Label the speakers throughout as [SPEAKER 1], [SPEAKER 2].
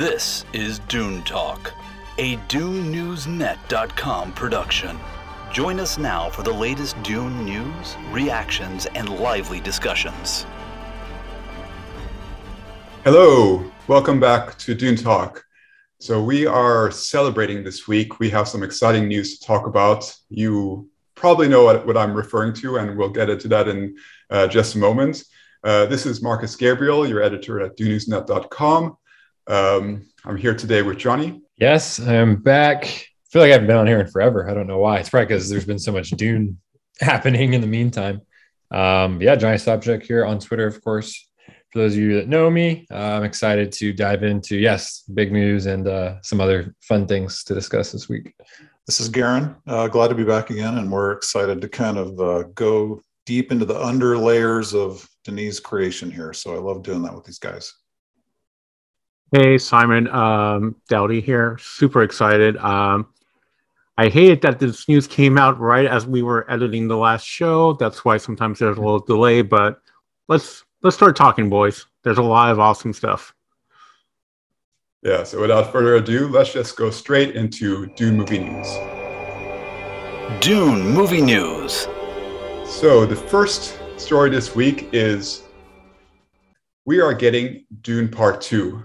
[SPEAKER 1] This is Dune Talk, a DuneNewsNet.com production. Join us now for the latest Dune news, reactions, and lively discussions.
[SPEAKER 2] Hello, welcome back to Dune Talk. So, we are celebrating this week. We have some exciting news to talk about. You probably know what, what I'm referring to, and we'll get into that in uh, just a moment. Uh, this is Marcus Gabriel, your editor at DuneNewsNet.com. Um, I'm here today with Johnny.
[SPEAKER 3] Yes, I'm back. I feel like I haven't been on here in forever. I don't know why. It's probably because there's been so much Dune happening in the meantime. Um, yeah, Johnny Subject here on Twitter, of course. For those of you that know me, uh, I'm excited to dive into, yes, big news and uh, some other fun things to discuss this week.
[SPEAKER 4] This is Garen. Uh, glad to be back again, and we're excited to kind of uh, go deep into the under layers of Denis' creation here. So I love doing that with these guys.
[SPEAKER 5] Hey, Simon, um, Dowdy here. Super excited. Um, I hated that this news came out right as we were editing the last show. That's why sometimes there's a little delay. But let's let's start talking, boys. There's a lot of awesome stuff.
[SPEAKER 2] Yeah. So without further ado, let's just go straight into Dune movie news.
[SPEAKER 1] Dune movie news.
[SPEAKER 2] So the first story this week is we are getting Dune Part Two.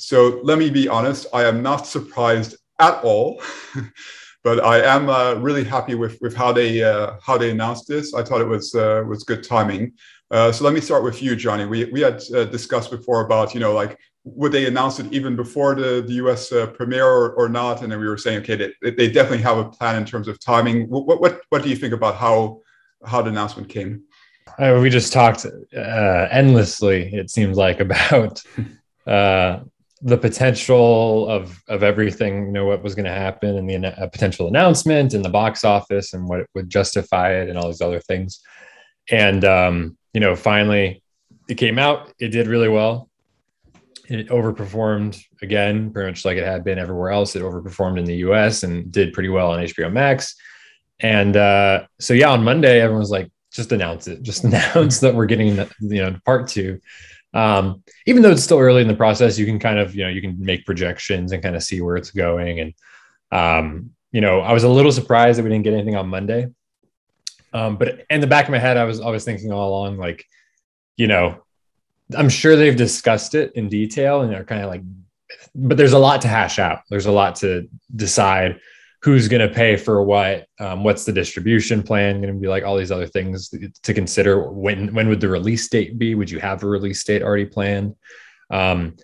[SPEAKER 2] So let me be honest, I am not surprised at all, but I am uh, really happy with, with how they uh, how they announced this. I thought it was uh, was good timing. Uh, so let me start with you, Johnny. We we had uh, discussed before about you know like would they announce it even before the the U.S. Uh, premiere or, or not, and then we were saying okay they, they definitely have a plan in terms of timing. What what what do you think about how how the announcement came?
[SPEAKER 3] we just talked endlessly. It seems like about the potential of of everything you know what was going to happen and the potential announcement and the box office and what would justify it and all these other things. And um you know finally it came out it did really well. It overperformed again pretty much like it had been everywhere else. It overperformed in the us and did pretty well on hbo max. And uh so yeah on monday everyone was like just announce it. Just announce that we're getting you know part two um, even though it's still early in the process, you can kind of, you know, you can make projections and kind of see where it's going. And, um, you know, I was a little surprised that we didn't get anything on Monday. Um, but in the back of my head, I was, I was thinking all along, like, you know, I'm sure they've discussed it in detail and they're kind of like, but there's a lot to hash out. There's a lot to decide who's going to pay for what um, what's the distribution plan going to be like all these other things to consider. When when would the release date be? Would you have a release date already planned? Um,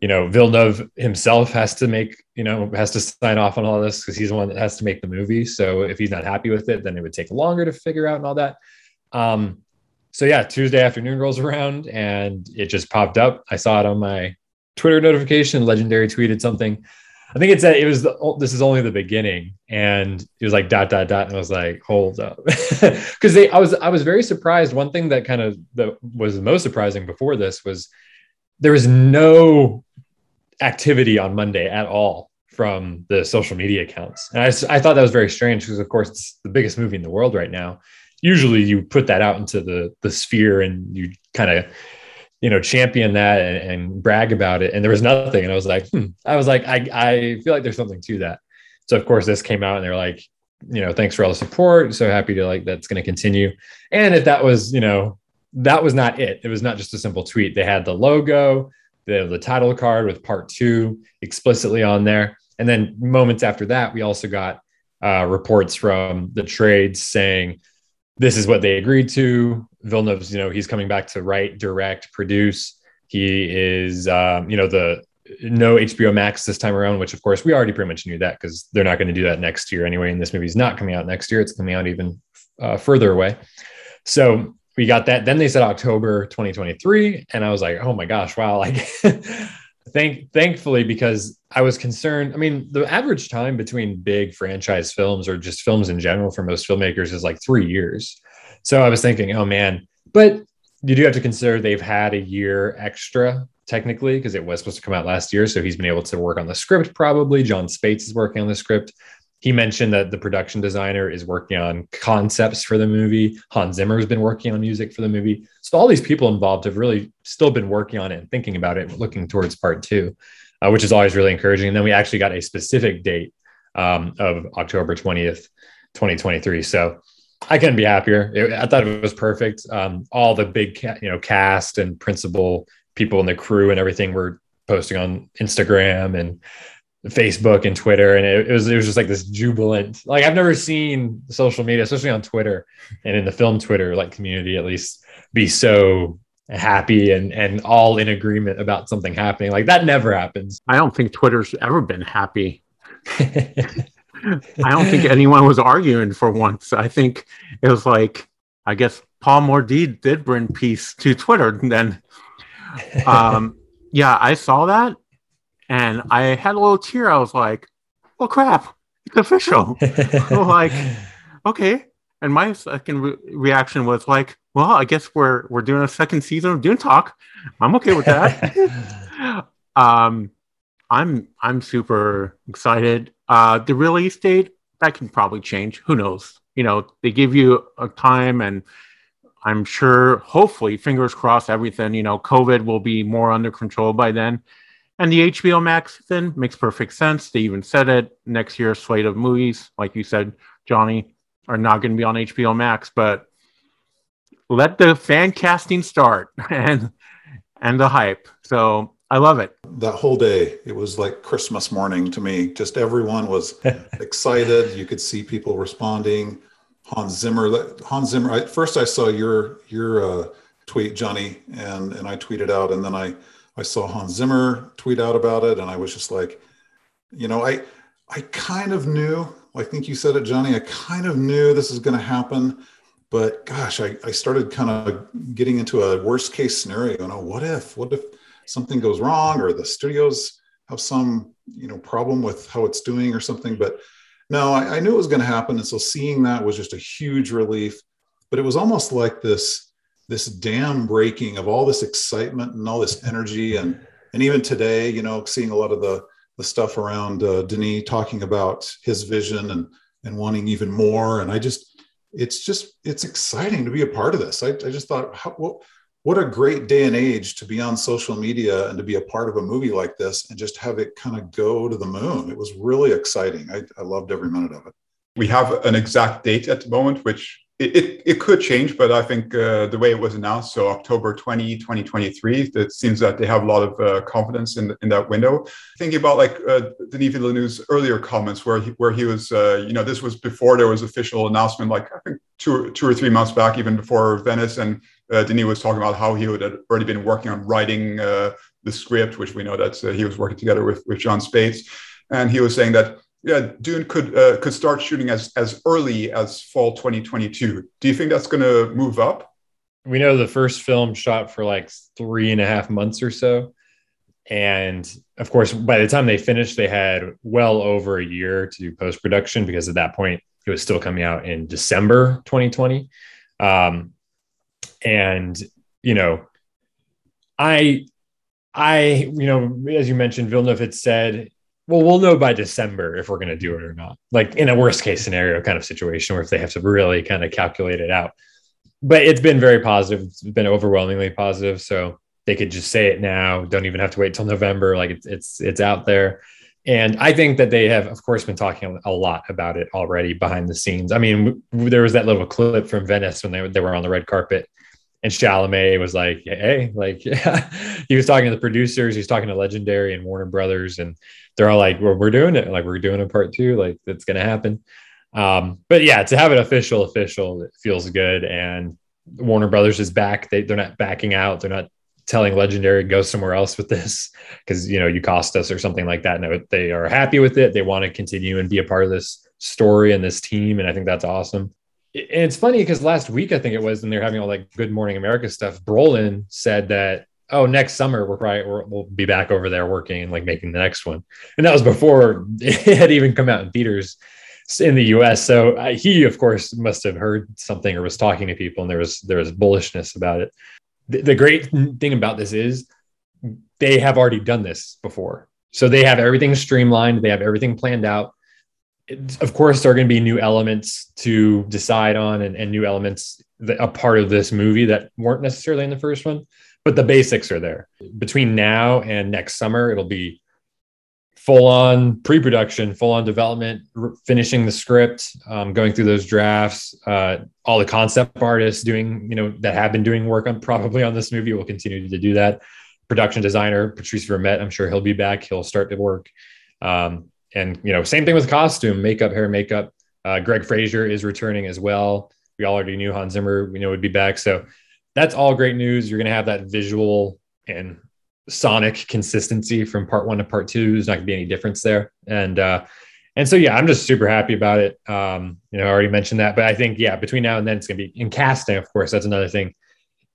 [SPEAKER 3] you know villeneuve himself has to make you know has to sign off on all this because he's the one that has to make the movie. So if he's not happy with it then it would take longer to figure out and all that. Um, so yeah tuesday afternoon rolls around and it just popped up. I saw it on my twitter notification. Legendary tweeted something I think it said it was the, this is only the beginning, and it was like dot dot dot, and I was like, hold up, because they I was I was very surprised. One thing that kind of that was the most surprising before this was there was no activity on Monday at all from the social media accounts, and I I thought that was very strange because of course it's the biggest movie in the world right now. Usually you put that out into the the sphere and you kind of you know, champion that and, and, brag about it. And there was nothing. And I was like, hmm. I was like, I, I feel like there's something to that. So of course this came out and they're like, you know, thanks for all the support. So happy to like that's going to continue. And if that was, you know, that was not it. It was not just a simple tweet. They had the logo, the, the title card with part two explicitly on there. And then moments after that, we also got uh, reports from the trades saying this is what they agreed to. Villeneuve's, you know, he's coming back to write, direct, produce. He is, um, you know, the no HBO Max this time around, which of course we already pretty much knew that because they're not going to do that next year anyway. And this movie's not coming out next year; it's coming out even uh, further away. So we got that. Then they said October 2023, and I was like, oh my gosh, wow! Like, thank thankfully because I was concerned. I mean, the average time between big franchise films or just films in general for most filmmakers is like three years. So I was thinking, oh man, but you do have to consider they've had a year extra technically because it was supposed to come out last year. So he's been able to work on the script probably. Jon Spaihts is working on the script. He mentioned that the production designer is working on concepts for the movie. Hans Zimmer has been working on music for the movie. So all these people involved have really still been working on it and thinking about it, looking towards part two. uh, which is always really encouraging. And then we actually got a specific date um, of October 20th, 2023. So I couldn't be happier. It, I thought it was perfect. Um, all the big, ca- you know, cast and principal people in the crew and everything were posting on Instagram and Facebook and Twitter, and it, it, was it was just like this jubilant. Like I've never seen social media, especially on Twitter and in the film Twitter like community at least, be so happy and and all in agreement about something happening. Like that never happens.
[SPEAKER 5] I don't think Twitter's ever been happy. I don't think anyone was arguing for once. I think it was like, I guess Paul Muad'Dib did bring peace to Twitter. And then, um, yeah, I saw that and I had a little tear. I was like, "Oh crap, it's official!" like, okay. And my second re- reaction was like, "Well, I guess we're we're doing a second season of Dune Talk. I'm okay with that." um, I'm I'm super excited. Uh, the release date that can probably change. Who knows? You know, they give you a time, and I'm sure, hopefully, fingers crossed, everything. You know, COVID will be more under control by then. And the HBO Max thing makes perfect sense. They even said it. Next year's slate of movies, like you said, Johnny, are not going to be on HBO Max. But let the fan casting start and and the hype. So I love it.
[SPEAKER 4] That whole day, it was like Christmas morning to me. Just everyone was excited. You could see people responding. Hans Zimmer, Hans Zimmer. I, first, I saw your your uh, tweet, Johnny, and and I tweeted out, and then I I saw Hans Zimmer tweet out about it, and I was just like, you know, I I kind of knew. I think you said it, Johnny. I kind of knew this is going to happen, but gosh, I, I started kind of getting into a worst case scenario. You know, what if? What if? something goes wrong or the studios have some you know problem with how it's doing or something but no I, I knew it was going to happen and so seeing that was just a huge relief but it was almost like this this dam breaking of all this excitement and all this energy and and even today you know seeing a lot of the the stuff around uh, denis talking about his vision and and wanting even more and i just it's just it's exciting to be a part of this i, I just thought how, what, what a great day and age to be on social media and to be a part of a movie like this and just have it kind of go to the moon. It was really exciting. I, I loved every minute of it.
[SPEAKER 2] We have an exact date at the moment, which it, it, it could change, but I think uh, the way it was announced, so October 20, 2023, it seems that they have a lot of uh, confidence in, in that window. Thinking about like uh, Denis Villeneuve's earlier comments where he, where he was, uh, you know, this was before there was official announcement, like I think two, two or three months back, even before Venice. And uh, Denis was talking about how he had already been working on writing uh, the script, which we know that uh, he was working together with, with Jon Spaihts. And he was saying that yeah, Dune could uh, could start shooting as as early as fall 2022. Do you think that's going to move up?
[SPEAKER 3] We know the first film shot for like three and a half months or so, and of course, by the time they finished, they had well over a year to do post production because at that point it was still coming out in December 2020. Um, and you know i i you know as you mentioned villeneuve had said well we'll know by december if we're going to do it or not. Like in a worst case scenario kind of situation where if they have to really kind of calculate it out. But it's been very positive. It's been overwhelmingly positive. So they could just say it now. Don't even have to wait till november. Like it's it's, it's out there. And I think that they have, of course, been talking a lot about it already behind the scenes. I mean, there was that little clip from Venice when they, they were on the red carpet and Chalamet was like, "Hey, like he was talking to the producers, he's talking to Legendary and Warner Brothers, and they're all like, well, we're doing it, like we're doing a part two, like that's gonna happen." Um, but yeah, to have it official, official, it feels good, and Warner Brothers is back. They they're not backing out. They're not telling Legendary go somewhere else with this because you know you cost us or something like that. No, they are happy with it. They want to continue and be a part of this story and this team, and I think that's awesome and it's funny because last week I think it was, and they're having all like Good Morning America stuff. Brolin said that oh, next summer we're probably we will be back over there working and like making the next one, and that was before it had even come out in theaters in the U.S. So he, of course, must have heard something or was talking to people, and there was there was bullishness about it. The, the great thing about this is they have already done this before, so they have everything streamlined, they have everything planned out of course, there are going to be new elements to decide on and, and new elements that a part of this movie that weren't necessarily in the first one, but the basics are there. Between now and next summer, it'll be full on pre production, full on development, r- finishing the script, um, going through those drafts. Uh, all the concept artists doing, you know, that have been doing work on probably on this movie will continue to do that. Production designer Patrice Vermette, I'm sure he'll be back. He'll start to work. Um, and you know, same thing with costume, makeup, hair, makeup. Uh, Greig Fraser is returning as well. We already knew Hans Zimmer, we know would be back. So that's all great news. You're going to have that visual and sonic consistency from part one to part two. There's not going to be any difference there. And, uh, and so, yeah, I'm just super happy about it. Um, you know, I already mentioned that, but I think, yeah, between now and then it's going to be in casting, of course, that's another thing.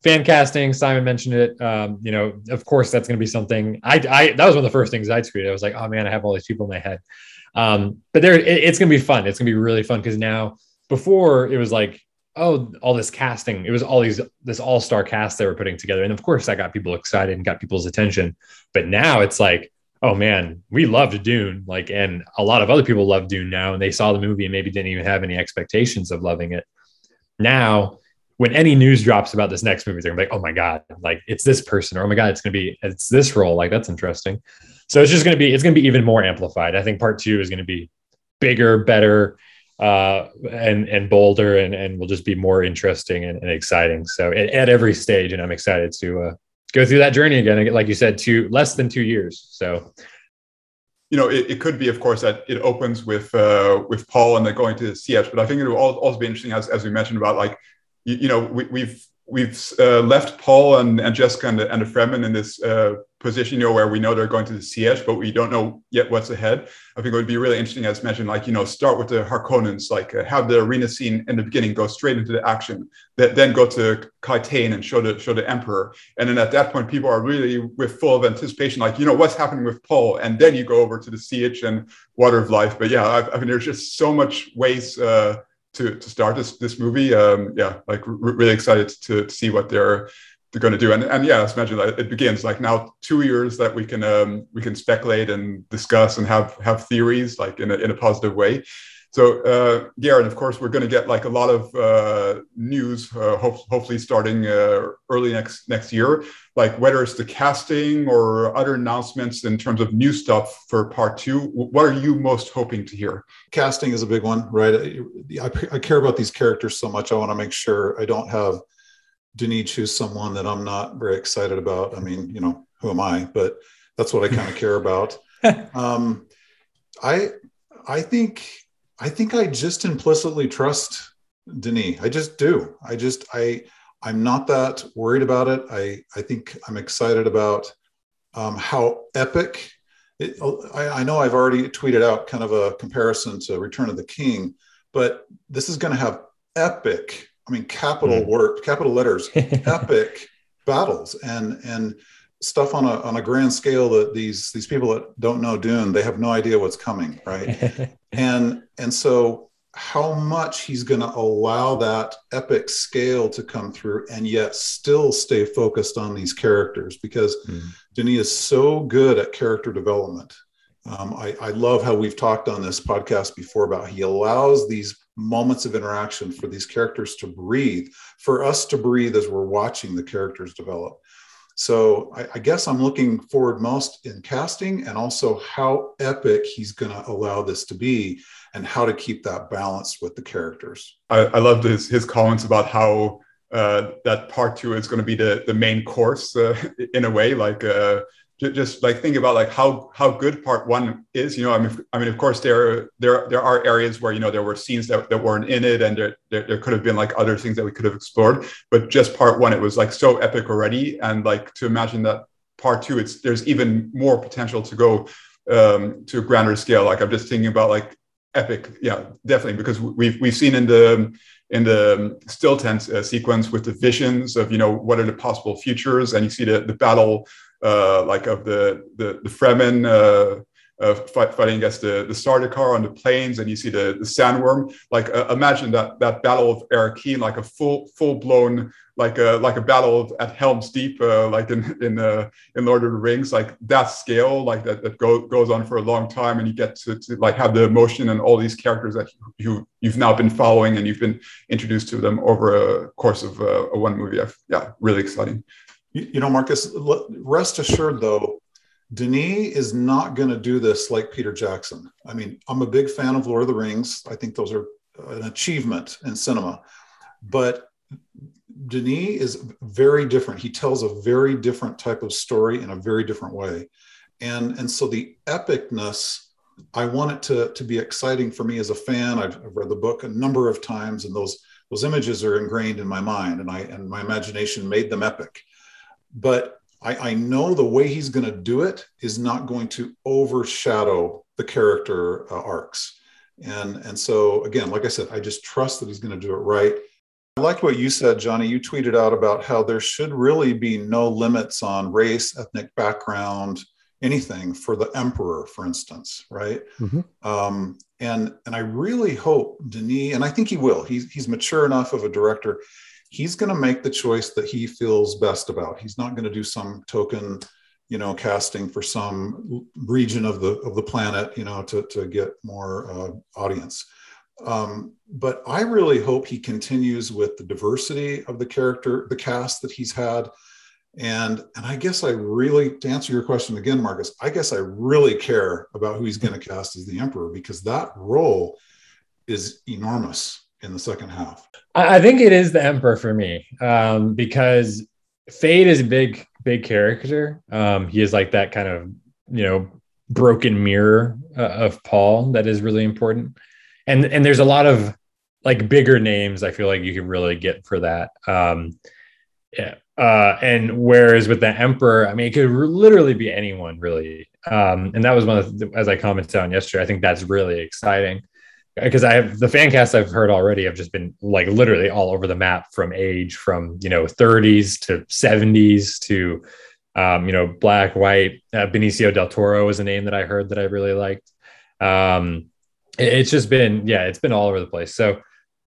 [SPEAKER 3] Fan casting, Simon mentioned it. Um, you know, of course, that's going to be something I, I, that was one of the first things I'd tweeted. I was like, oh man, I have all these people in my head. Um, but there, it, it's going to be fun. It's going to be really fun because now, before it was like, oh, all this casting. It was all these this all star cast they were putting together, and of course that got people excited and got people's attention. But now it's like, oh man, we loved Dune, like, and a lot of other people love Dune now, and they saw the movie and maybe didn't even have any expectations of loving it. Now, when any news drops about this next movie, they're gonna be like, oh my god, like it's this person, or oh my god, it's gonna be it's this role, like that's interesting. So it's just gonna be it's gonna be even more amplified. I think part two is gonna be bigger, better uh, and and bolder and and will just be more interesting and, and exciting. So at, at, every stage, and I'm excited to uh, go through that journey again. Like you said, two less than two years. So
[SPEAKER 2] you know, it, it could be, of course, that it opens with uh, with Paul and they're going to Sietch, but I think it will also be interesting, as, as we mentioned about like, you, you know, we, we've we've uh, left Paul and, and Jessica and and Fremen in this uh, position, you know, where we know they're going to the Sietch, but we don't know yet what's ahead. I think it would be really interesting, as mentioned, like, you know, start with the Harkonnens, like uh, have the arena scene in the beginning, go straight into the action, that, then go to Kaitain and show the, show the Emperor. And then at that point, people are really with full of anticipation, like, you know, what's happening with Paul? And then you go over to the Sietch and Water of Life. But yeah, I, I mean, there's just so much ways uh, to, to start this, this movie. Um, yeah, like really excited to, to see what they're, they're going to do. And, and yeah, as mentioned, it begins like now two years that we can um, we can speculate and discuss and have have theories like in a, in a positive way. So uh, Garrett, of course, we're going to get like a lot of uh, news, uh, hope, hopefully starting uh, early next next year. Like whether it's the casting or other announcements in terms of new stuff for part two. What are you most hoping to hear?
[SPEAKER 4] Casting is a big one, right? I, I care about these characters so much. I want to make sure I don't have Denis choose someone that I'm not very excited about. I mean, you know, who am I? But that's what I kind of care about. Um, I I think I think I just implicitly trust Denis. I just do. I just I I'm not that worried about it. I I think I'm excited about um, how epic. It, I, I know I've already tweeted out kind of a comparison to Return of the King, but this is going to have epic I mean, capital mm. work, capital letters, epic battles, and and stuff on a on a grand scale that these these people that don't know Dune, they have no idea what's coming, right? and and so how much he's going to allow that epic scale to come through and yet still stay focused on these characters because mm. Denis is so good at character development. Um, I, I love how we've talked on this podcast before about he allows these moments of interaction for these characters to breathe, for us to breathe as we're watching the characters develop. So I, I guess I'm looking forward most in casting and also how epic he's going to allow this to be and how to keep that balance with the characters.
[SPEAKER 2] I, I loved his, his comments about how uh, that part two is going to be the, the main course uh, in a way, like uh, just like think about like how how good part one is you know? I mean i mean of course there there there are areas where you know there were scenes that, that weren't in it and there, there, there could have been like other things that we could have explored but just part one it was like so epic already. And like to imagine that part two it's there's even more potential to go um to a grander scale. Like i'm just thinking about like epic yeah definitely because we've we've seen in the in the still tense uh, sequence with the visions of you know what are the possible futures? And you see the the battle like of the the, the Fremen uh, uh, fight, fighting against the the Sardaukar on the plains, and you see the the sandworm. Like uh, imagine that that battle of Arrakeen, like a full full blown like a like a battle of, at Helm's Deep, uh, like in in uh, in Lord of the Rings, like that scale, like that that go, goes on for a long time, and you get to, to like have the emotion and all these characters that you you've now been following and you've been introduced to them over a course of uh, a one movie. Yeah, really exciting.
[SPEAKER 4] You, know, Marcus, rest assured though, Denis is not going to do this like Peter Jackson. I mean, I'm a big fan of Lord of the Rings. I think those are uh, an achievement in cinema. But Denis is very different. He tells a very different type of story in a very different way. And, and so the epicness, I want it to, to be exciting for me as a fan. I've, I've read the book a number of times, and those, those images are ingrained in my mind, and, I, and my imagination made them epic. But I, I know the way he's going to do it is not going to overshadow the character uh, arcs. And, and so, again, like I said, I just trust that he's going to do it right. I like what you said, Johnny. You tweeted out about how there should really be no limits on race, ethnic background, anything for the emperor, for instance, right? Mm-hmm. Um, and and I really hope Denis, and I think he will. He's he's mature enough of a director. He's going to make the choice that he feels best about. He's not going to do some token, you know, casting for some region of the of the planet, you know, to to get more uh, audience. Um, but I really hope he continues with the diversity of the character, the cast that he's had. And, and I guess I really, to answer your question again, Marcus, I guess I really care about who he's going to cast as the Emperor because that role is enormous in the second half.
[SPEAKER 3] I think it is the Emperor for me um, because Feyd is a big, big character. Um, he is like that kind of, you know, broken mirror uh, of Paul that is really important and and there's a lot of like bigger names I feel like you can really get for that. Um, yeah. Uh, and whereas with the emperor, I mean, it could literally be anyone really. Um, and that was one of the, as I commented on yesterday, I think that's really exciting because I have the fan casts I've heard already have just been like literally all over the map from age from, you know, 30s to 70s to, um, you know, black, white, uh, Benicio del Toro is a name that I heard that I really liked. Um, it's just been yeah it's been all over the place. So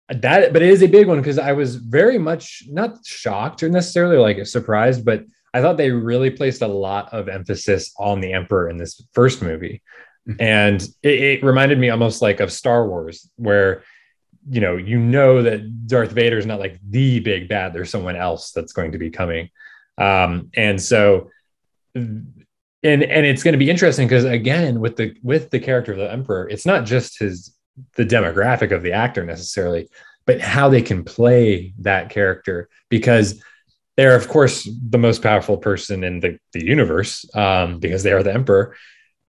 [SPEAKER 3] that but it is a big one because i was very much not shocked or necessarily like surprised but i thought they really placed a lot of emphasis on the emperor in this first movie mm-hmm. and it, it, reminded me almost like of star wars where you know you know that darth vader is not like the big bad there's someone else that's going to be coming. Um and so and and it's going to be interesting because again with the with the character of the emperor it's not just his the demographic of the actor necessarily but how they can play that character. Because they're of course the most powerful person in the, the universe um, because they are the emperor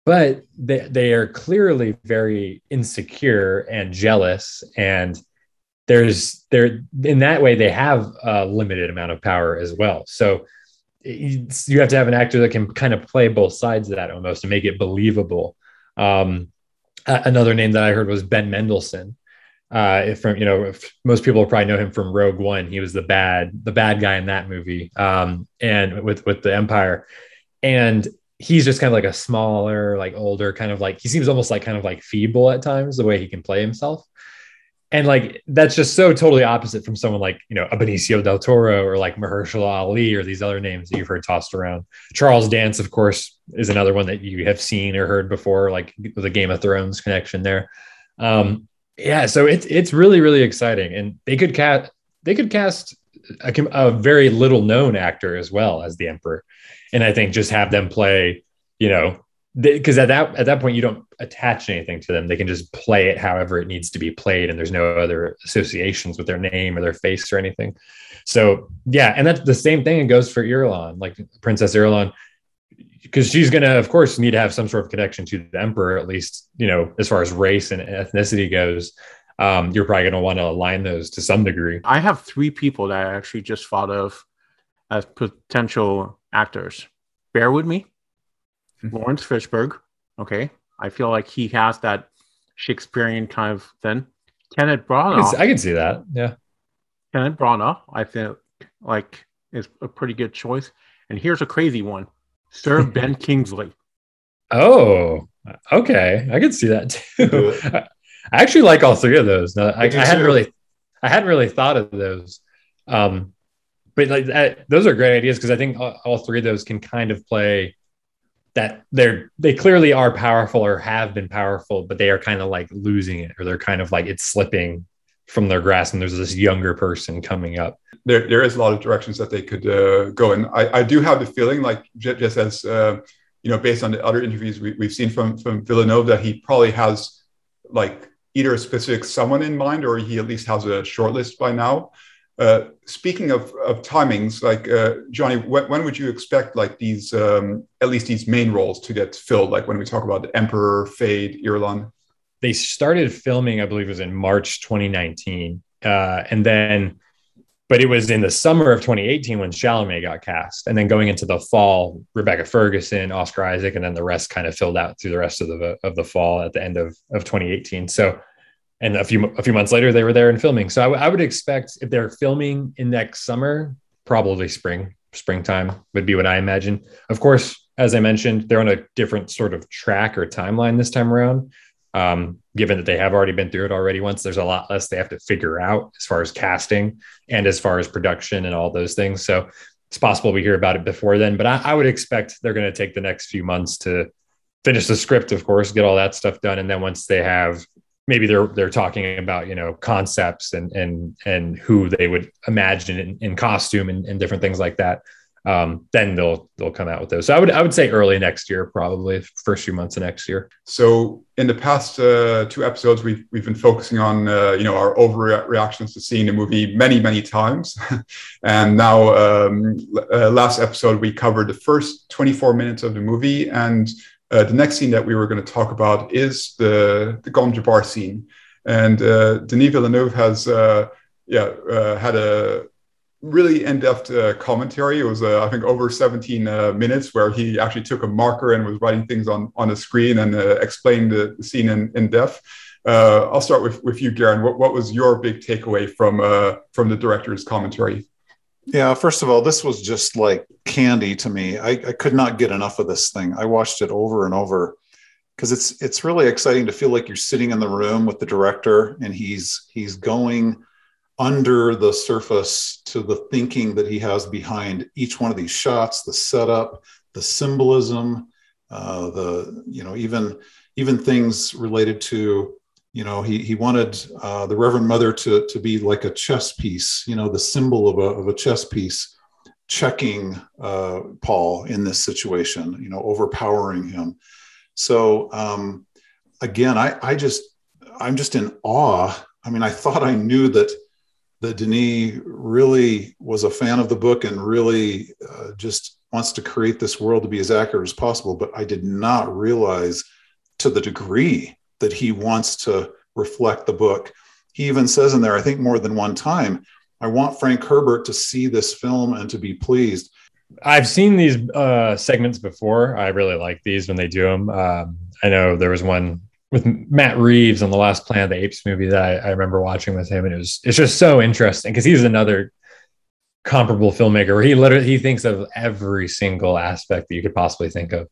[SPEAKER 3] but they, they are clearly very insecure and jealous and there's there in that way they have a limited amount of power as well so you have to have an actor that can kind of play both sides of that almost to make it believable. Um, another name that I heard was Ben Mendelsohn. Uh, from you know, most people probably know him from Rogue One. He was the bad the bad guy in that movie, um, and with with the Empire, and he's just kind of like a smaller, like older, kind of like he seems almost like kind of like feeble at times the way he can play himself and like that's just so totally opposite from someone like you know a Benicio del Toro or like Mahershala Ali or these other names that you've heard tossed around. Charles Dance, of course, is another one that you have seen or heard before, like the Game of Thrones connection there. Um, yeah, so it's it's really really exciting, and they could cast they could cast a, a very little known actor as well as the Emperor, and I think just have them play you know because at that at that point you don't attach anything to them. They can just play it however it needs to be played and there's no other associations with their name or their face or anything. So yeah and that's the same thing It goes for Irulan like princess Irulan because she's going to of course need to have some sort of connection to the emperor at least you know as far as race and ethnicity goes um, you're probably going to want to align those to some degree
[SPEAKER 5] i have three people that i actually just thought of as potential actors bear with me Mm-hmm. Laurence Fishburne. Okay. I feel like he has that Shakespearean kind of thing. Kenneth Branagh. I
[SPEAKER 3] can, I can see that. Yeah.
[SPEAKER 5] Kenneth Branagh, I think, like is a pretty good choice. And here's a crazy one Sir Ben Kingsley.
[SPEAKER 3] Oh, okay. I can see that too. I actually like all three of those. No, I, I, hadn't really, I hadn't really thought of those. Um, but like that, those are great ideas because I think all, all, three of those can kind of play that they're they clearly are powerful or have been powerful, but they are kind of like losing it or they're kind of like it's slipping from their grasp and there's this younger person coming up.
[SPEAKER 2] There, there is a lot of directions that they could uh, go and I, I do have the feeling like just as uh, you know, based on the other interviews we, have seen from from Villeneuve, that he probably has like either a specific someone in mind or he at least has a short list by now. Uh, speaking of, of timings, like uh, Johnny, when, when, would you expect like these um, at least these main roles to get filled? Like when we talk about the Emperor, Feyd, Irulan.
[SPEAKER 3] They started filming, I believe, it was in March 2019, uh, and then but it was in the summer of 2018 when Chalamet got cast, and then going into the fall, Rebecca Ferguson, Oscar Isaac, and then the rest kind of filled out through the rest of the of the fall at the end of of 2018. So, and a few a few months later, they were there and filming. So I, w- I would expect if they're filming in next summer, probably spring springtime would be what I imagine. Of course, as I mentioned, they're on a different sort of track or timeline this time around um, given that they have already been through it already once there's a lot less they have to figure out as far as casting and as far as production and all those things. So it's possible we hear about it before then but i, I would expect they're going to take the next few months to finish the script of course get all that stuff done. And then once they have maybe they're they're talking about you know concepts and and and who they would imagine in, in costume and, and different things like that um, then they'll they'll come out with those. So I would I would say early next year, probably first few months of next year.
[SPEAKER 2] So in the past uh, two episodes, we've we've been focusing on uh, you know our overreactions to seeing the movie many many times, and now um, uh, last episode we covered the first 24 minutes of the movie, and uh, the next scene that we were going to talk about is the the Gom Jabbar scene, and uh, Denis Villeneuve has uh, yeah had a really in-depth uh, commentary. It was, uh, I think, over 17 uh, minutes where he actually took a marker and was writing things on on the screen and uh, explained the, scene in, in depth. Uh, I'll start with, with you, Garen. What, what was your big takeaway from uh, from the director's commentary?
[SPEAKER 4] Yeah, first of all, this was just like candy to me. I, I could not get enough of this thing. I watched it over and over because it's it's really exciting to feel like you're sitting in the room with the director and he's he's going under the surface to the thinking that he has behind each one of these shots, the setup, the symbolism, uh, the you know even even things related to you know he he wanted uh, the Reverend Mother to to be like a chess piece, you know the symbol of a of a chess piece, checking uh, Paul in this situation, you know overpowering him. So um, again, I I just I'm just in awe. I mean, I thought I knew that that Denis really was a fan of the book and really uh, just wants to create this world to be as accurate as possible. But I did not realize to the degree that he wants to reflect the book. He even says in there, I think more than one time, I want Frank Herbert to see this film and to be pleased.
[SPEAKER 3] I've seen these uh, segments before. I really like these when they do them. Um, I know there was one with Matt Reeves on the last Planet of the Apes movie that I, I remember watching with him, and it was it's just so interesting because he's another comparable filmmaker where he literally he thinks of every single aspect that you could possibly think of,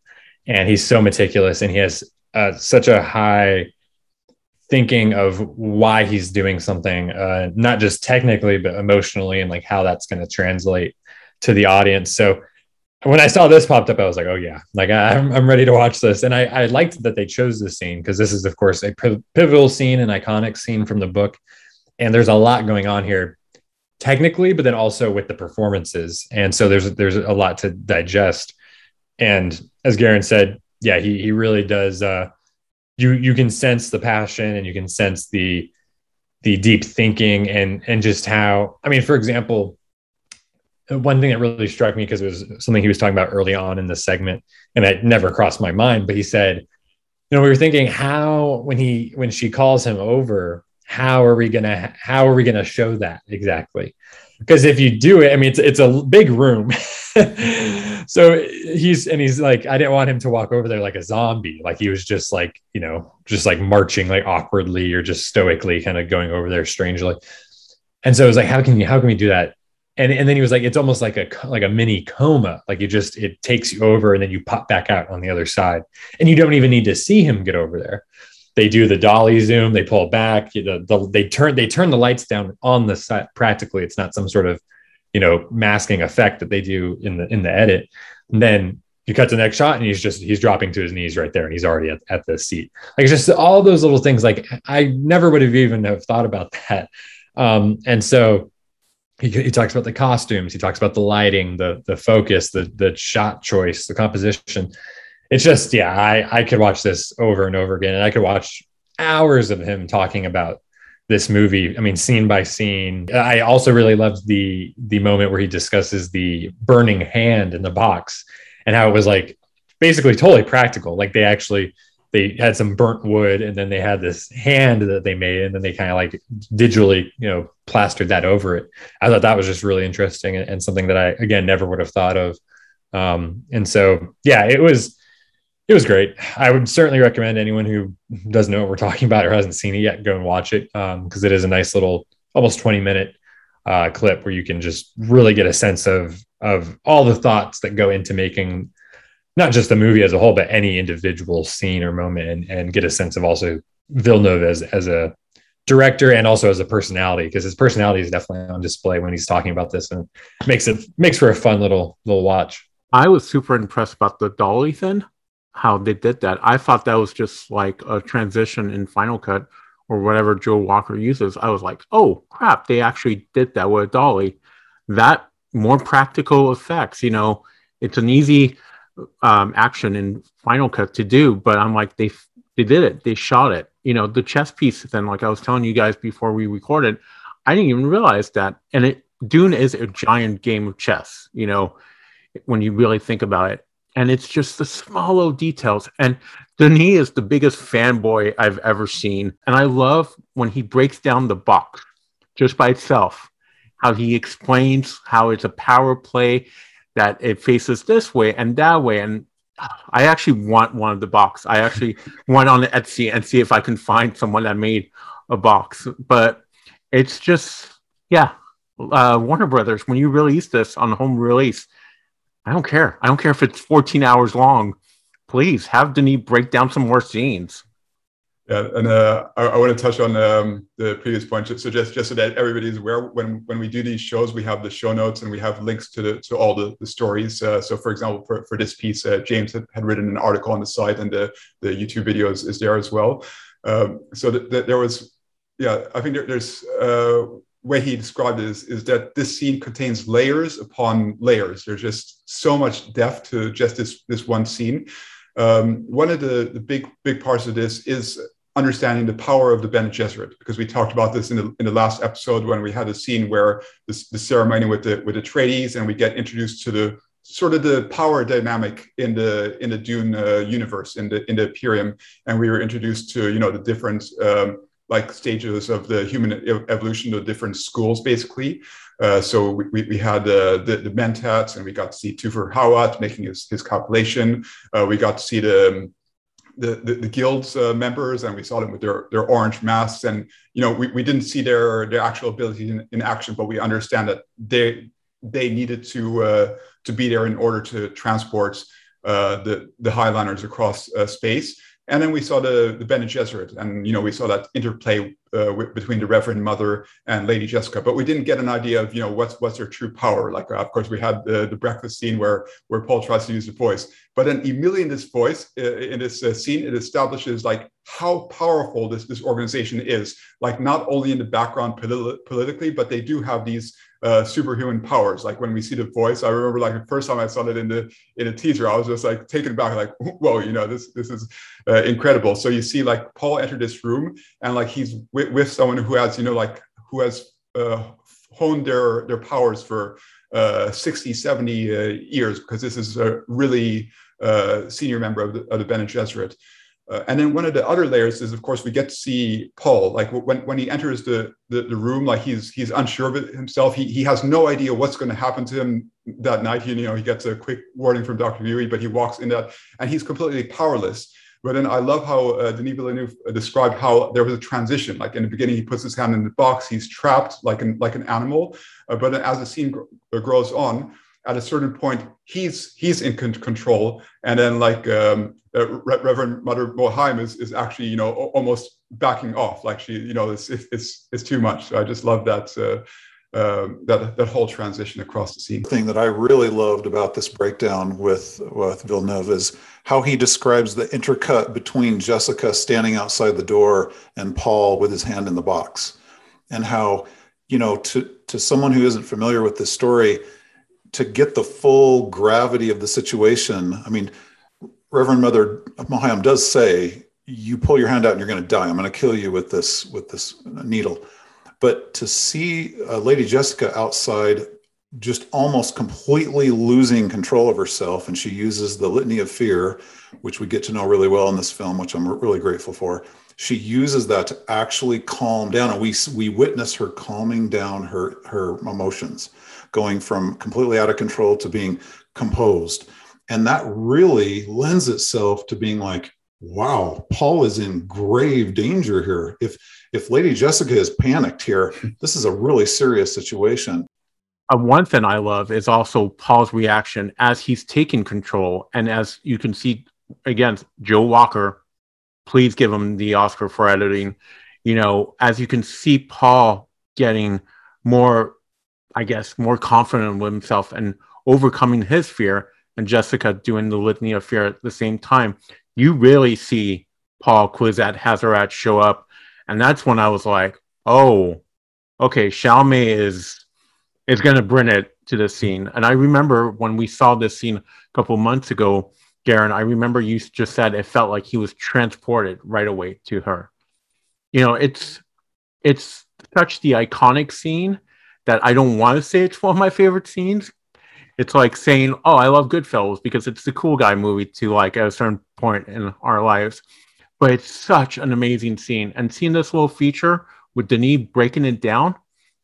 [SPEAKER 3] and he's so meticulous and he has uh, such a high thinking of why he's doing something, uh, not just technically but emotionally, and like how that's going to translate to the audience. So when I saw this popped up, I was like, oh yeah, like I'm, I'm ready to watch this. And I, I liked that they chose this scene because this is, of course, a pivotal scene, an iconic scene from the book. And there's a lot going on here technically, but then also with the performances. And so there's, there's a lot to digest. And as Garen said, yeah, he, he really does. Uh, you, you can sense the passion and you can sense the, the deep thinking and, and just how, I mean, for example, one thing that really struck me because it was something he was talking about early on in the segment and it never crossed my mind but he said you know we were thinking how when he when she calls him over how are we gonna how are we gonna show that exactly? Because if you do it i mean it's it's a big room. So he's and he's like i didn't want him to walk over there like a zombie. Like he was just like you know just like marching like awkwardly or just stoically kind of going over there strangely. And so it was like how can you how can we do that and and then he was like it's almost like a like a mini coma. Like you just it takes you over and then you pop back out on the other side. And you don't even need to see him get over there. They do the dolly zoom. They pull back. The, the, they turn they turn the lights down on the set. practically it's not some sort of you know masking effect that they do in the in the edit. And then you cut to the next shot and he's just he's dropping to his knees right there and he's already at, at the seat. Like just all those little things. Like i never would have even have thought about that. Um and so he, he talks about the costumes he talks about the lighting the the focus the the shot choice the composition it's just yeah, I I could watch this over and over again, and I could watch hours of him talking about this movie. I mean, scene by scene. I also really loved the the moment where he discusses the burning hand in the box and how it was like basically totally practical. Like they actually they had some burnt wood and then they had this hand that they made and then they kind of like digitally you know plastered that over it. I thought that was just really interesting and, and something that i again never would have thought of. Um, and so yeah it was it was great. I would certainly recommend anyone who doesn't know what we're talking about or hasn't seen it yet go and watch it because um, it is a nice little almost 20 minute uh, clip where you can just really get a sense of of all the thoughts that go into making not just the movie as a whole, but any individual scene or moment, and, and get a sense of also Villeneuve as as a director and also as a personality because his personality is definitely on display when he's talking about this and makes it makes for a fun little little watch.
[SPEAKER 5] I was super impressed about the dolly thing, how they did that. I thought that was just like a transition in Final Cut or whatever Joe Walker uses. I was like, oh crap, they actually did that with a dolly. That more practical effects, you know, it's an easy um, action in Final Cut to do, but I'm like they they did it. They shot it. You know, the chess piece. Then, like I was telling you guys before we recorded, I didn't even realize that. And it Dune is a giant game of chess. You know, when you really think about it, and it's just the small little details. And Denis is the biggest fanboy I've ever seen, and I love when he breaks down the box just by itself. How he explains how it's a power play that it faces this way and that way. And I actually want one of the box. I actually went on Etsy and see if I can find someone that made a box. But it's just, yeah, uh, Warner Brothers, when you release this on home release, I don't care. I don't care if it's 14 hours long. Please have Denis break down some more scenes.
[SPEAKER 2] Yeah, and uh, I, I, want to touch on um, the previous point. So just just so that everybody is aware, when when we do these shows, we have the show notes and we have links to the to all the, the stories. Uh, so, for example, for, for this piece, uh, James had, had, written an article on the site, and the the YouTube video is, is there as well. Um, so there was, yeah, I think there, there's uh, way he described it is, is that this scene contains layers upon layers. There's just so much depth to just this this one scene. Um, one of the, the big big parts of this is understanding the power of the Bene Gesserit, because we talked about this in the, in the last episode when we had a scene where this, the ceremony with the with the Atreides, and we get introduced to the sort of the power dynamic in the in the Dune uh, universe in the in the Imperium, and we were introduced to you know the different um, like stages of the human evolution, the different schools basically. Uh, so we, we had uh, the, the Mentats, and we got to see Thufir Hawat making his, his calculation. Uh, we got to see the um, the, the, the guild's uh, members and we saw them with their, their orange masks. And you know we, we didn't see their their actual abilities in, in action but we understand that they they needed to uh, to be there in order to transport uh, the the Heighliners across uh, space. And then we saw the the Bene Gesserit, and you know we saw that interplay uh, between the Reverend Mother and Lady Jessica, but we didn't get an idea of you know what's what's their true power. Like uh, of course we had the, the breakfast scene where where Paul tries to use the voice, but in this voice uh, in this uh, scene it establishes like how powerful this this organization is. Like not only in the background politi- politically, but they do have these uh, superhuman powers. Like when we see the voice, I remember like the first time I saw it in the in a teaser, I was just like taken back, like whoa, you know, this this is uh, incredible. So you see like Paul enter this room and like he's with, with someone who has you know like who has uh, honed their their powers for uh, 60, 70 uh, years because this is a really uh, senior member of the, of the Bene Gesserit. Uh, and then one of the other layers is, of course, we get to see Paul. Like when, when he enters the, the, the room, like he's he's unsure of it himself. He, he has no idea what's going to happen to him that night. He, you know, he gets a quick warning from Dr. Yueh, but he walks in that and he's completely powerless. But then I love how uh, Denis Villeneuve described how there was a transition. Like in the beginning, he puts his hand in the box, he's trapped like an like an animal. Uh, but as the scene gr- uh, grows on, at a certain point he's he's in control and then like um, uh, reverend mother mohiam is, is actually you know almost backing off like she you know it's it's it's too much so i just love that uh, that that whole transition across the scene.
[SPEAKER 4] The thing that I really loved about this breakdown with with Villeneuve is how he describes the intercut between Jessica standing outside the door and Paul with his hand in the box, and how you know to to someone who isn't familiar with this story, to get the full gravity of the situation. I mean, Reverend Mother Mohiam does say, "You pull your hand out and you're going to die. I'm going to kill you with this with this needle." But to see uh, Lady Jessica outside, just almost completely losing control of herself, and she uses the litany of fear, which we get to know really well in this film, which I'm really grateful for. She uses that to actually calm down, and we we witness her calming down her her emotions, going from completely out of control to being composed and that really lends itself to being like wow paul is in grave danger here. If if lady jessica is panicked here this is a really serious situation.
[SPEAKER 5] Uh, one thing i love is also paul's reaction as he's taking control. And as you can see again joe walker please give him the oscar for editing. You know as you can see paul getting more i guess more confident with himself and overcoming his fear and Jessica doing the Litany of Fear at the same time, you really see Paul Kwisatz Haderach show up. And that's when I was like, oh, okay, Chalamet is is to bring it to the scene. And I remember when we saw this scene a couple months ago, Garen, I remember you just said it felt like he was transported right away to her. You know, it's it's such the iconic scene that I don't want to say it's one of my favorite scenes it's like saying, "Oh, I love Goodfellas" because it's the cool guy movie to like at a certain point in our lives. But it's such an amazing scene, and seeing this little feature with Denis breaking it down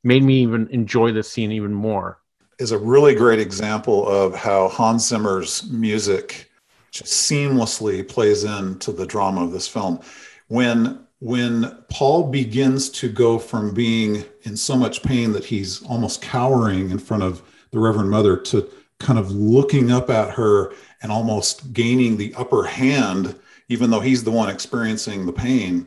[SPEAKER 5] made me even enjoy the scene even more.
[SPEAKER 4] Is a really great example of how Hans Zimmer's music just seamlessly plays into the drama of this film. When when Paul begins to go from being in so much pain that he's almost cowering in front of the Reverend Mother to kind of looking up at her and almost gaining the upper hand, even though he's the one experiencing the pain.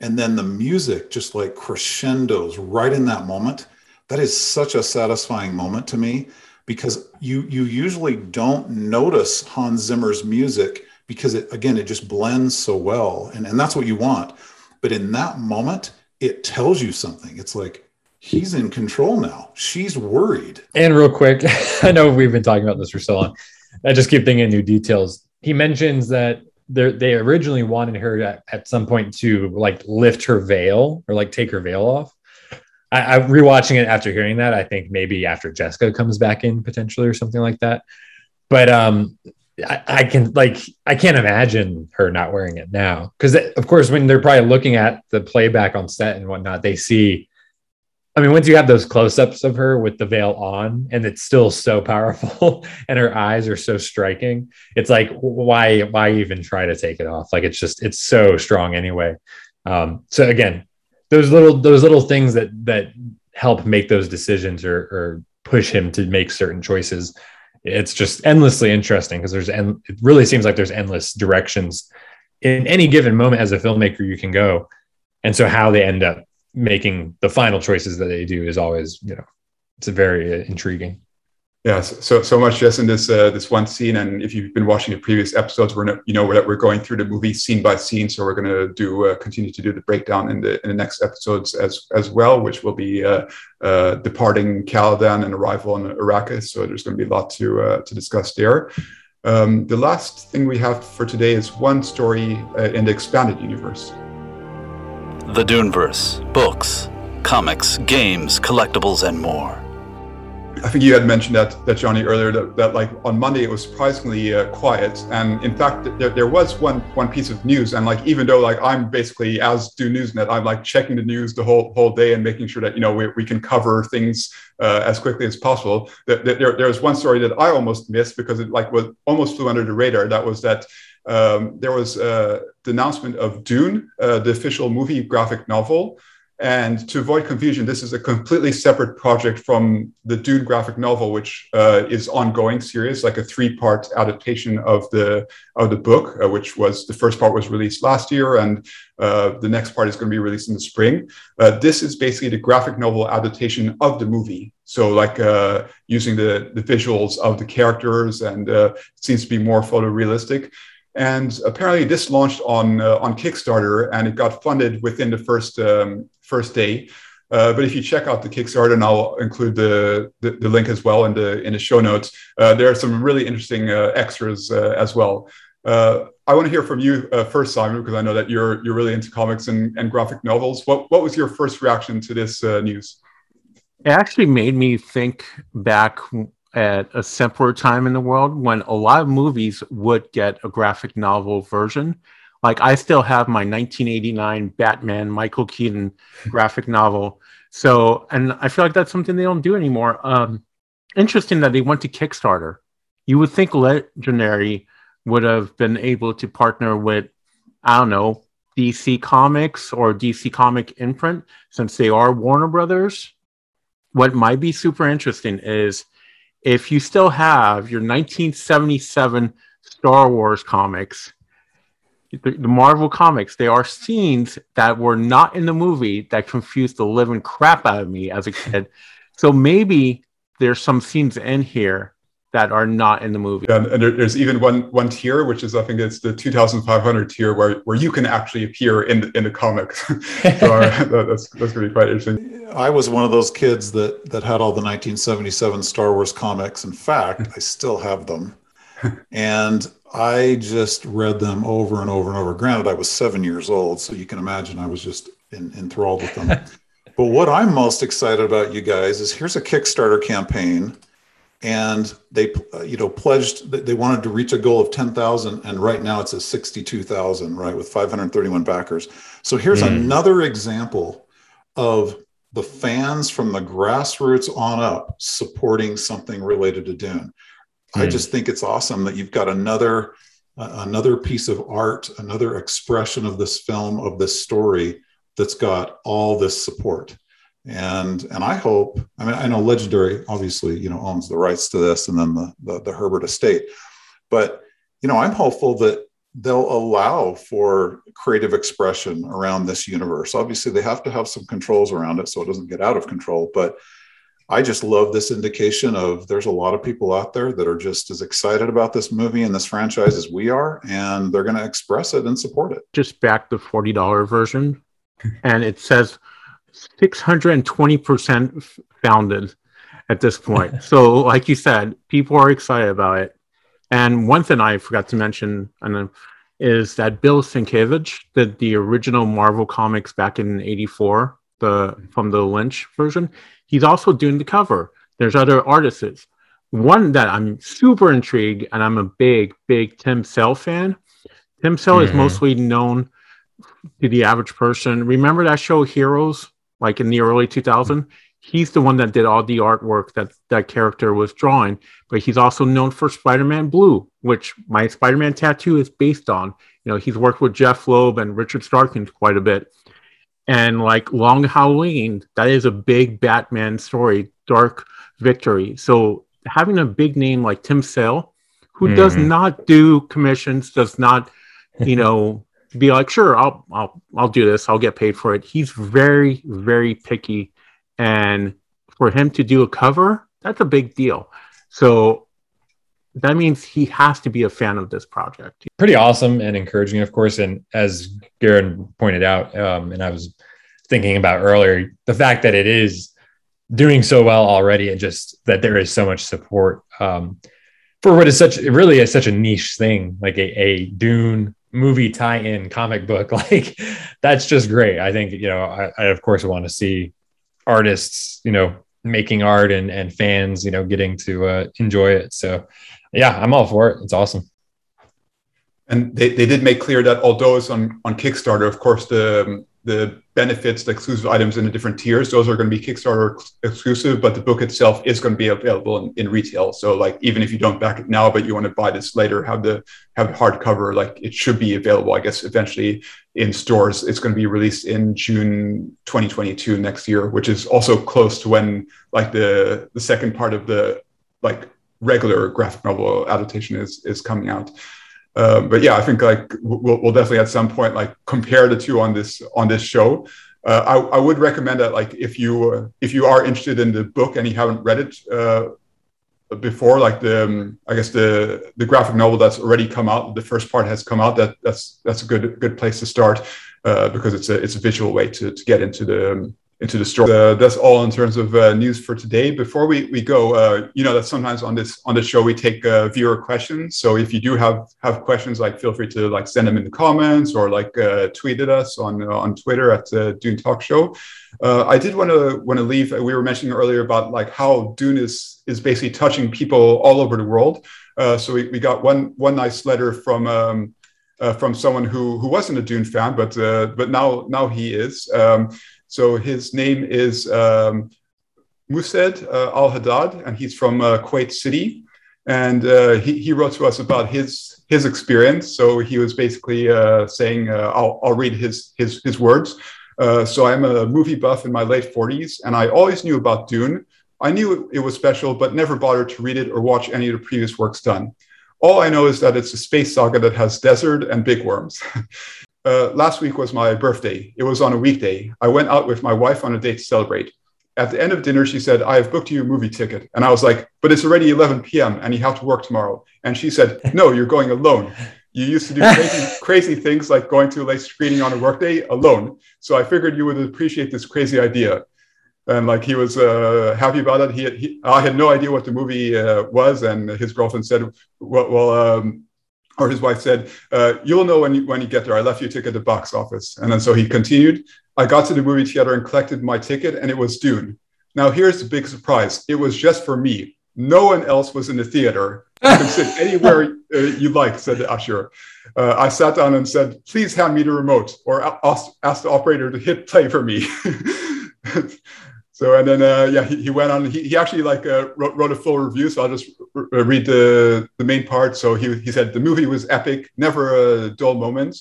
[SPEAKER 4] And then the music just like crescendos right in that moment. That is such a satisfying moment to me because you you usually don't notice Hans Zimmer's music because it again it just blends so well and, and that's what you want. But in that moment, it tells you something. It's like, he's in control now. She's worried.
[SPEAKER 3] And real quick, I know we've been talking about this for so long. I just keep thinking new details. He mentions that they originally wanted her at, at some point to like lift her veil or like take her veil off. I, I rewatching it after hearing that. I think maybe after Jessica comes back in potentially or something like that. But um, I, I, can like I can't imagine her not wearing it now because of course when they're probably looking at the playback on set and whatnot, they see I mean, once you have those close-ups of her with the veil on, and it's still so powerful, and her eyes are so striking, it's like why why even try to take it off? Like it's just it's so strong anyway. Um, so again, those little those little things that that help make those decisions or, or push him to make certain choices. It's just endlessly interesting because there's and it really seems like there's endless directions in any given moment as a filmmaker you can go, and so how they end up making the final choices that they do is always you know it's very uh, intriguing.
[SPEAKER 2] Yeah so so much just in this uh, this one scene and if you've been watching the previous episodes we're you know that we're going through the movie scene by scene so we're going to do uh, continue to do the breakdown in the in the next episodes as as well which will be uh, uh departing caladan and arrival in arrakis so there's going to be a lot to to discuss there. Um, the last thing we have for today is one story in the expanded universe
[SPEAKER 1] the Duneverse books, comics, games, collectibles, and more.
[SPEAKER 2] I think you had mentioned that, that Johnny earlier that, that like on Monday it was surprisingly uh, quiet, and in fact there, there was one one piece of news, and like even though like I'm basically as DuneNewsNet, I'm like checking the news the whole whole day and making sure that you know we, we can cover things uh, as quickly as possible. That, there there was one story that I almost missed because it like was almost flew under the radar. That was that um, there was the announcement of Dune, uh, the official movie graphic novel. And to avoid confusion, this is a completely separate project from the Dune graphic novel, which uh, is ongoing series, like a three-part adaptation of the of the book, uh, which was the first part was released last year, and uh, the next part is going to be released in the spring. Uh, this is basically the graphic novel adaptation of the movie, so like uh, using the the visuals of the characters, and uh, seems to be more photorealistic. And apparently, this launched on uh, on Kickstarter, and it got funded within the first um, first day. Uh, but if you check out the Kickstarter, and I'll include the, the, the link as well in the in the show notes, uh, there are some really interesting uh, extras uh, as well. Uh, I want to hear from you first, Simon, because I know that you're you're really into comics and, and graphic novels. What what was your first reaction to this news?
[SPEAKER 5] It actually made me think back at a simpler time in the world when a lot of movies would get a graphic novel version. Like I still have my 1989 Batman Michael Keaton graphic novel. So, and I feel like that's something they don't do anymore. Um, interesting that they went to Kickstarter. You would think Legendary would have been able to partner with, I don't know, DC Comics or DC Comic Imprint, since they are Warner Brothers. What might be super interesting is if you still have your 1977 Star Wars comics, the, the Marvel comics, there are scenes that were not in the movie that confused the living crap out of me as a kid. so maybe there's some scenes in here that are not in the movie.
[SPEAKER 2] Yeah, and there's even one one tier, which is I think it's the 2,500 tier, where where you can actually appear in the, in the comic. so uh, that's that's going to be quite interesting.
[SPEAKER 4] I was one of those kids that that had all the 1977 Star Wars comics. In fact, I still have them, and I just read them over and over and over. Granted, I was seven years old, so you can imagine I was just in, enthralled with them. but what I'm most excited about, you guys, is here's a Kickstarter campaign and they uh, you know pledged that they wanted to reach a goal of 10,000 and right now it's at 62,000 right with 531 backers. So here's mm. another example of the fans from the grassroots on up supporting something related to Dune. Mm. I just think it's awesome that you've got another uh, another piece of art, another expression of this film of this story that's got all this support and and I hope I mean I know Legendary obviously you know owns the rights to this and then the the, the Herbert estate, but you know I'm hopeful that they'll allow for creative expression around this universe. Obviously, they have to have some controls around it so it doesn't get out of control. But I just love this indication of there's a lot of people out there that are just as excited about this movie and this franchise as we are, and they're going to express it and support it.
[SPEAKER 5] Just back the forty dollar version, and it says 620% founded at this point. so, like you said, people are excited about it. And one thing I forgot to mention and is that Bill Sienkiewicz did the original Marvel comics back in 84, the from the Lynch version. He's also doing the cover. There's other artists. One that I'm super intrigued, and I'm a big, big Tim Sale fan. Tim Sale mm-hmm. is mostly known to the average person. Remember that show Heroes like in the early 2000s. He's the one that did all the artwork that that character was drawing, but he's also known for Spider-Man Blue, which my Spider-Man tattoo is based on. You know, he's worked with Jeph Loeb and Richard Starkings quite a bit. And like Long Halloween, that is a big Batman story, Dark Victory. So having a big name like Tim Sale, who mm-hmm. does not do commissions, does not, you know, be like, sure, I'll I'll I'll do this. I'll get paid for it. He's very very picky, and for him to do a cover, that's a big deal. So that means he has to be a fan of this project.
[SPEAKER 3] Pretty awesome and encouraging, of course. And as Garen pointed out, um, and I was thinking about earlier, the fact that it is doing so well already, and just that there is so much support um, for what is such really is such a niche thing, like a, a Dune movie tie-in comic book like that's just great. I think you know I, I, of course want to see artists you know making art and and fans you know getting to uh, enjoy it. So yeah i'm all for it. It's awesome.
[SPEAKER 2] And they, they did make clear that although it's on on kickstarter of course the the benefits, the exclusive items in the different tiers, those are going to be Kickstarter exclusive, but the book itself is going to be available in, in retail. So like even if you don't back it now, but you want to buy this later, have the have hardcover, like it should be available, I guess, eventually in stores. It's going to be released in June 2022 next year, which is also close to when like the the second part of the like regular graphic novel adaptation is is coming out. Um, but yeah, I think like we'll, we'll, definitely at some point like compare the two on this on this show. Uh, I, I, would recommend that like if you uh, if you are interested in the book and you haven't read it uh, before, like the um, I guess the the graphic novel that's already come out, the first part has come out. That that's that's a good good place to start uh, because it's a it's a visual way to to get into the um, into the story. Uh, that's all in terms of uh, news for today. Before we, we go, uh, you know that sometimes on this on the show we take uh, viewer questions. So if you do have have questions, like feel free to like send them in the comments or like uh, tweet at us on uh, on Twitter at Dune Talk Show. I did want to want to leave. We were mentioning earlier about like how Dune is is basically touching people all over the world. so we, we got one one nice letter from. Um, uh, from someone who who wasn't a Dune fan, but uh, but now now he is. Um, so his name is um, Mused uh, Al Haddad, and he's from uh, Kuwait City. And uh, he, he wrote to us about his his experience. So he was basically uh, saying, uh, I'll, I'll read his his, his words. Uh, so I'm a movie buff in my late 40s, and I always knew about Dune. I knew it was special, but never bothered to read it or watch any of the previous works done. All I know is that it's a space saga that has desert and big worms. Uh, last week was my birthday. It was on a weekday. I went out with my wife on a date to celebrate. At the end of dinner, she said, I have booked you a movie ticket. And I was like, but it's already 11 p.m. and you have to work tomorrow. And she said, no, you're going alone. You used to do crazy, crazy things like going to a late screening on a workday alone. So I figured you would appreciate this crazy idea. And like he was uh, happy about it. He, he, I had no idea what the movie uh, was, and his girlfriend said, "Well, well um, or his wife said, uh, "You'll know when you when you get there. I left your ticket at the box office." And then so he continued. I got to the movie theater and collected my ticket, and it was Dune. Now here's the big surprise: it was just for me. No one else was in the theater. You can sit anywhere uh, you like," said the usher. Uh, I sat down and said, "Please hand me the remote," or ask, ask the operator to hit play for me. So and then uh, yeah, he, he went on. He, he actually like uh, wrote, wrote a full review. So I'll just read the the main part. So he he said the movie was epic, never a dull moment,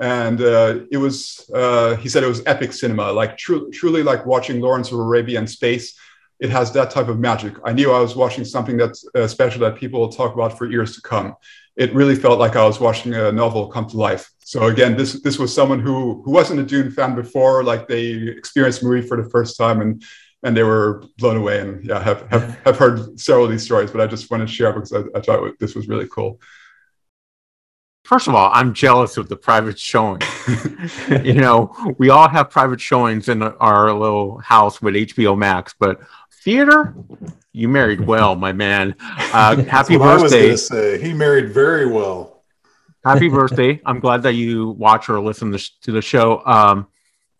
[SPEAKER 2] and uh, it was. Uh, he said it was epic cinema, like tru- truly like watching Lawrence of Arabia in space. It has that type of magic. I knew I was watching something that's uh, special that people will talk about for years to come. It really felt like I was watching a novel come to life. So again, this this was someone who who wasn't a Dune fan before, like they experienced movie for the first time and and they were blown away. And yeah, have have, have heard several of these stories, but I just wanted to share because I, I thought this was really cool.
[SPEAKER 5] First of all, I'm jealous of the private showing. you know, we all have private showings in our little house with HBO Max, but theater, you married well, my man. Uh, happy birthday!
[SPEAKER 4] He married very well
[SPEAKER 5] happy birthday. I'm glad that you watch or listen to the show. Um,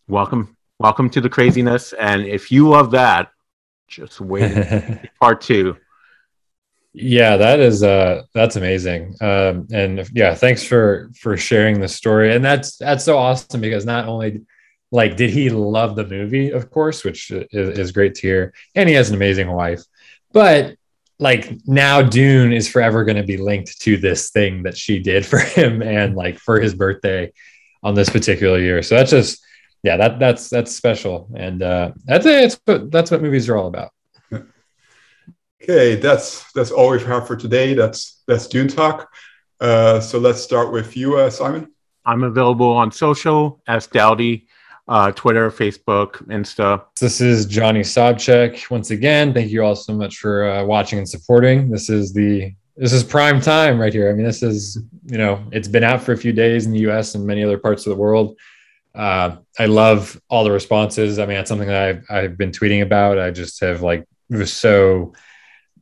[SPEAKER 5] welcome, welcome to the craziness. And if you love that, just wait part two.
[SPEAKER 3] Yeah, that is uh that's amazing. Um and yeah, thanks for for sharing the story. And that's that's so awesome because not only like did he love the movie, of course, which is, is great to hear, and he has an amazing wife, but like now Dune is forever going to be linked to this thing that she did for him and like for his birthday on this particular year. So that's just yeah, that that's that's special, and uh, that's it's that's what movies are all about.
[SPEAKER 2] Okay, that's that's all we have for today. That's that's Dune Talk. Uh, so let's start with you, uh, Simon.
[SPEAKER 5] I'm available on social as Dowdy uh, Twitter, Facebook, Insta.
[SPEAKER 3] This is Johnny Sobchak. Once again, thank you all so much for uh, watching and supporting. This is the this is prime time right here. I mean, this is you know it's been out for a few days in the U.S. and many other parts of the world. Uh, I love all the responses. I mean, that's something that I've I've been tweeting about. I just have like was so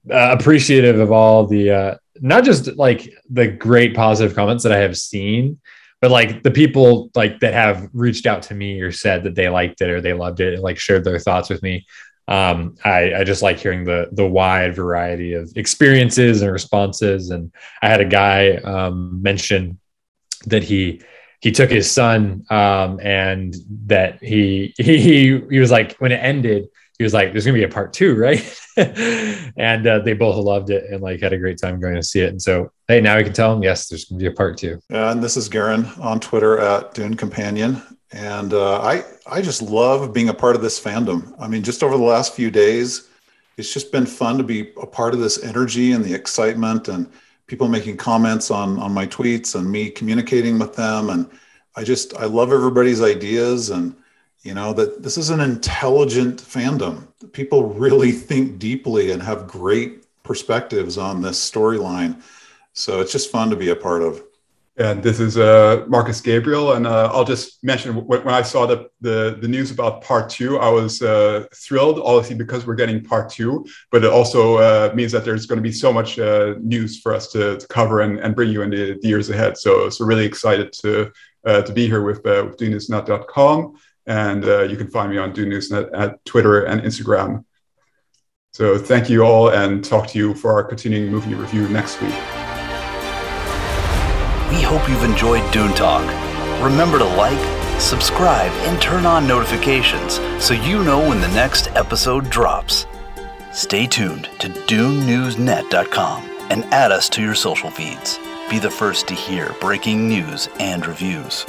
[SPEAKER 3] uh, appreciative of all the uh, not just like the great positive comments that I have seen, but like the people like that have reached out to me or said that they liked it or they loved it and like shared their thoughts with me um, I, I just like hearing the the wide variety of experiences and responses and i had a guy um, mention that he he took his son um, and that he he he was like when it ended he was like, "There's gonna be a part two, right?" and uh, they both loved it and like had a great time going to see it. And so, hey, now we can tell them, yes, there's gonna be a part two.
[SPEAKER 4] And this is Garen on Twitter at Dune Companion, and uh, I I just love being a part of this fandom. I mean, just over the last few days, it's just been fun to be a part of this energy and the excitement and people making comments on on my tweets and me communicating with them and I just I love everybody's ideas and you know that this is an intelligent fandom people really think deeply and have great perspectives on this storyline so it's just fun to be a part of
[SPEAKER 2] And this is uh, Marcus Gabriel, and uh, I'll just mention when, I saw the, the, the news about part two, I was uh, thrilled, obviously because we're getting part two, but it also uh, means that there's going to be so much uh, news for us to, to cover and, and bring you in the, the, years ahead. So so really excited to uh, to be here with uh, with DuneNewsNet.com, and you can find me on DuneNewsNet at Twitter and Instagram. So thank you all, and talk to you for our continuing movie review next week.
[SPEAKER 1] We hope you've enjoyed Dune Talk. Remember to like, subscribe, and turn on notifications so you know when the next episode drops. Stay tuned to DuneNewsNet.com and add us to your social feeds. Be the first to hear breaking news and reviews.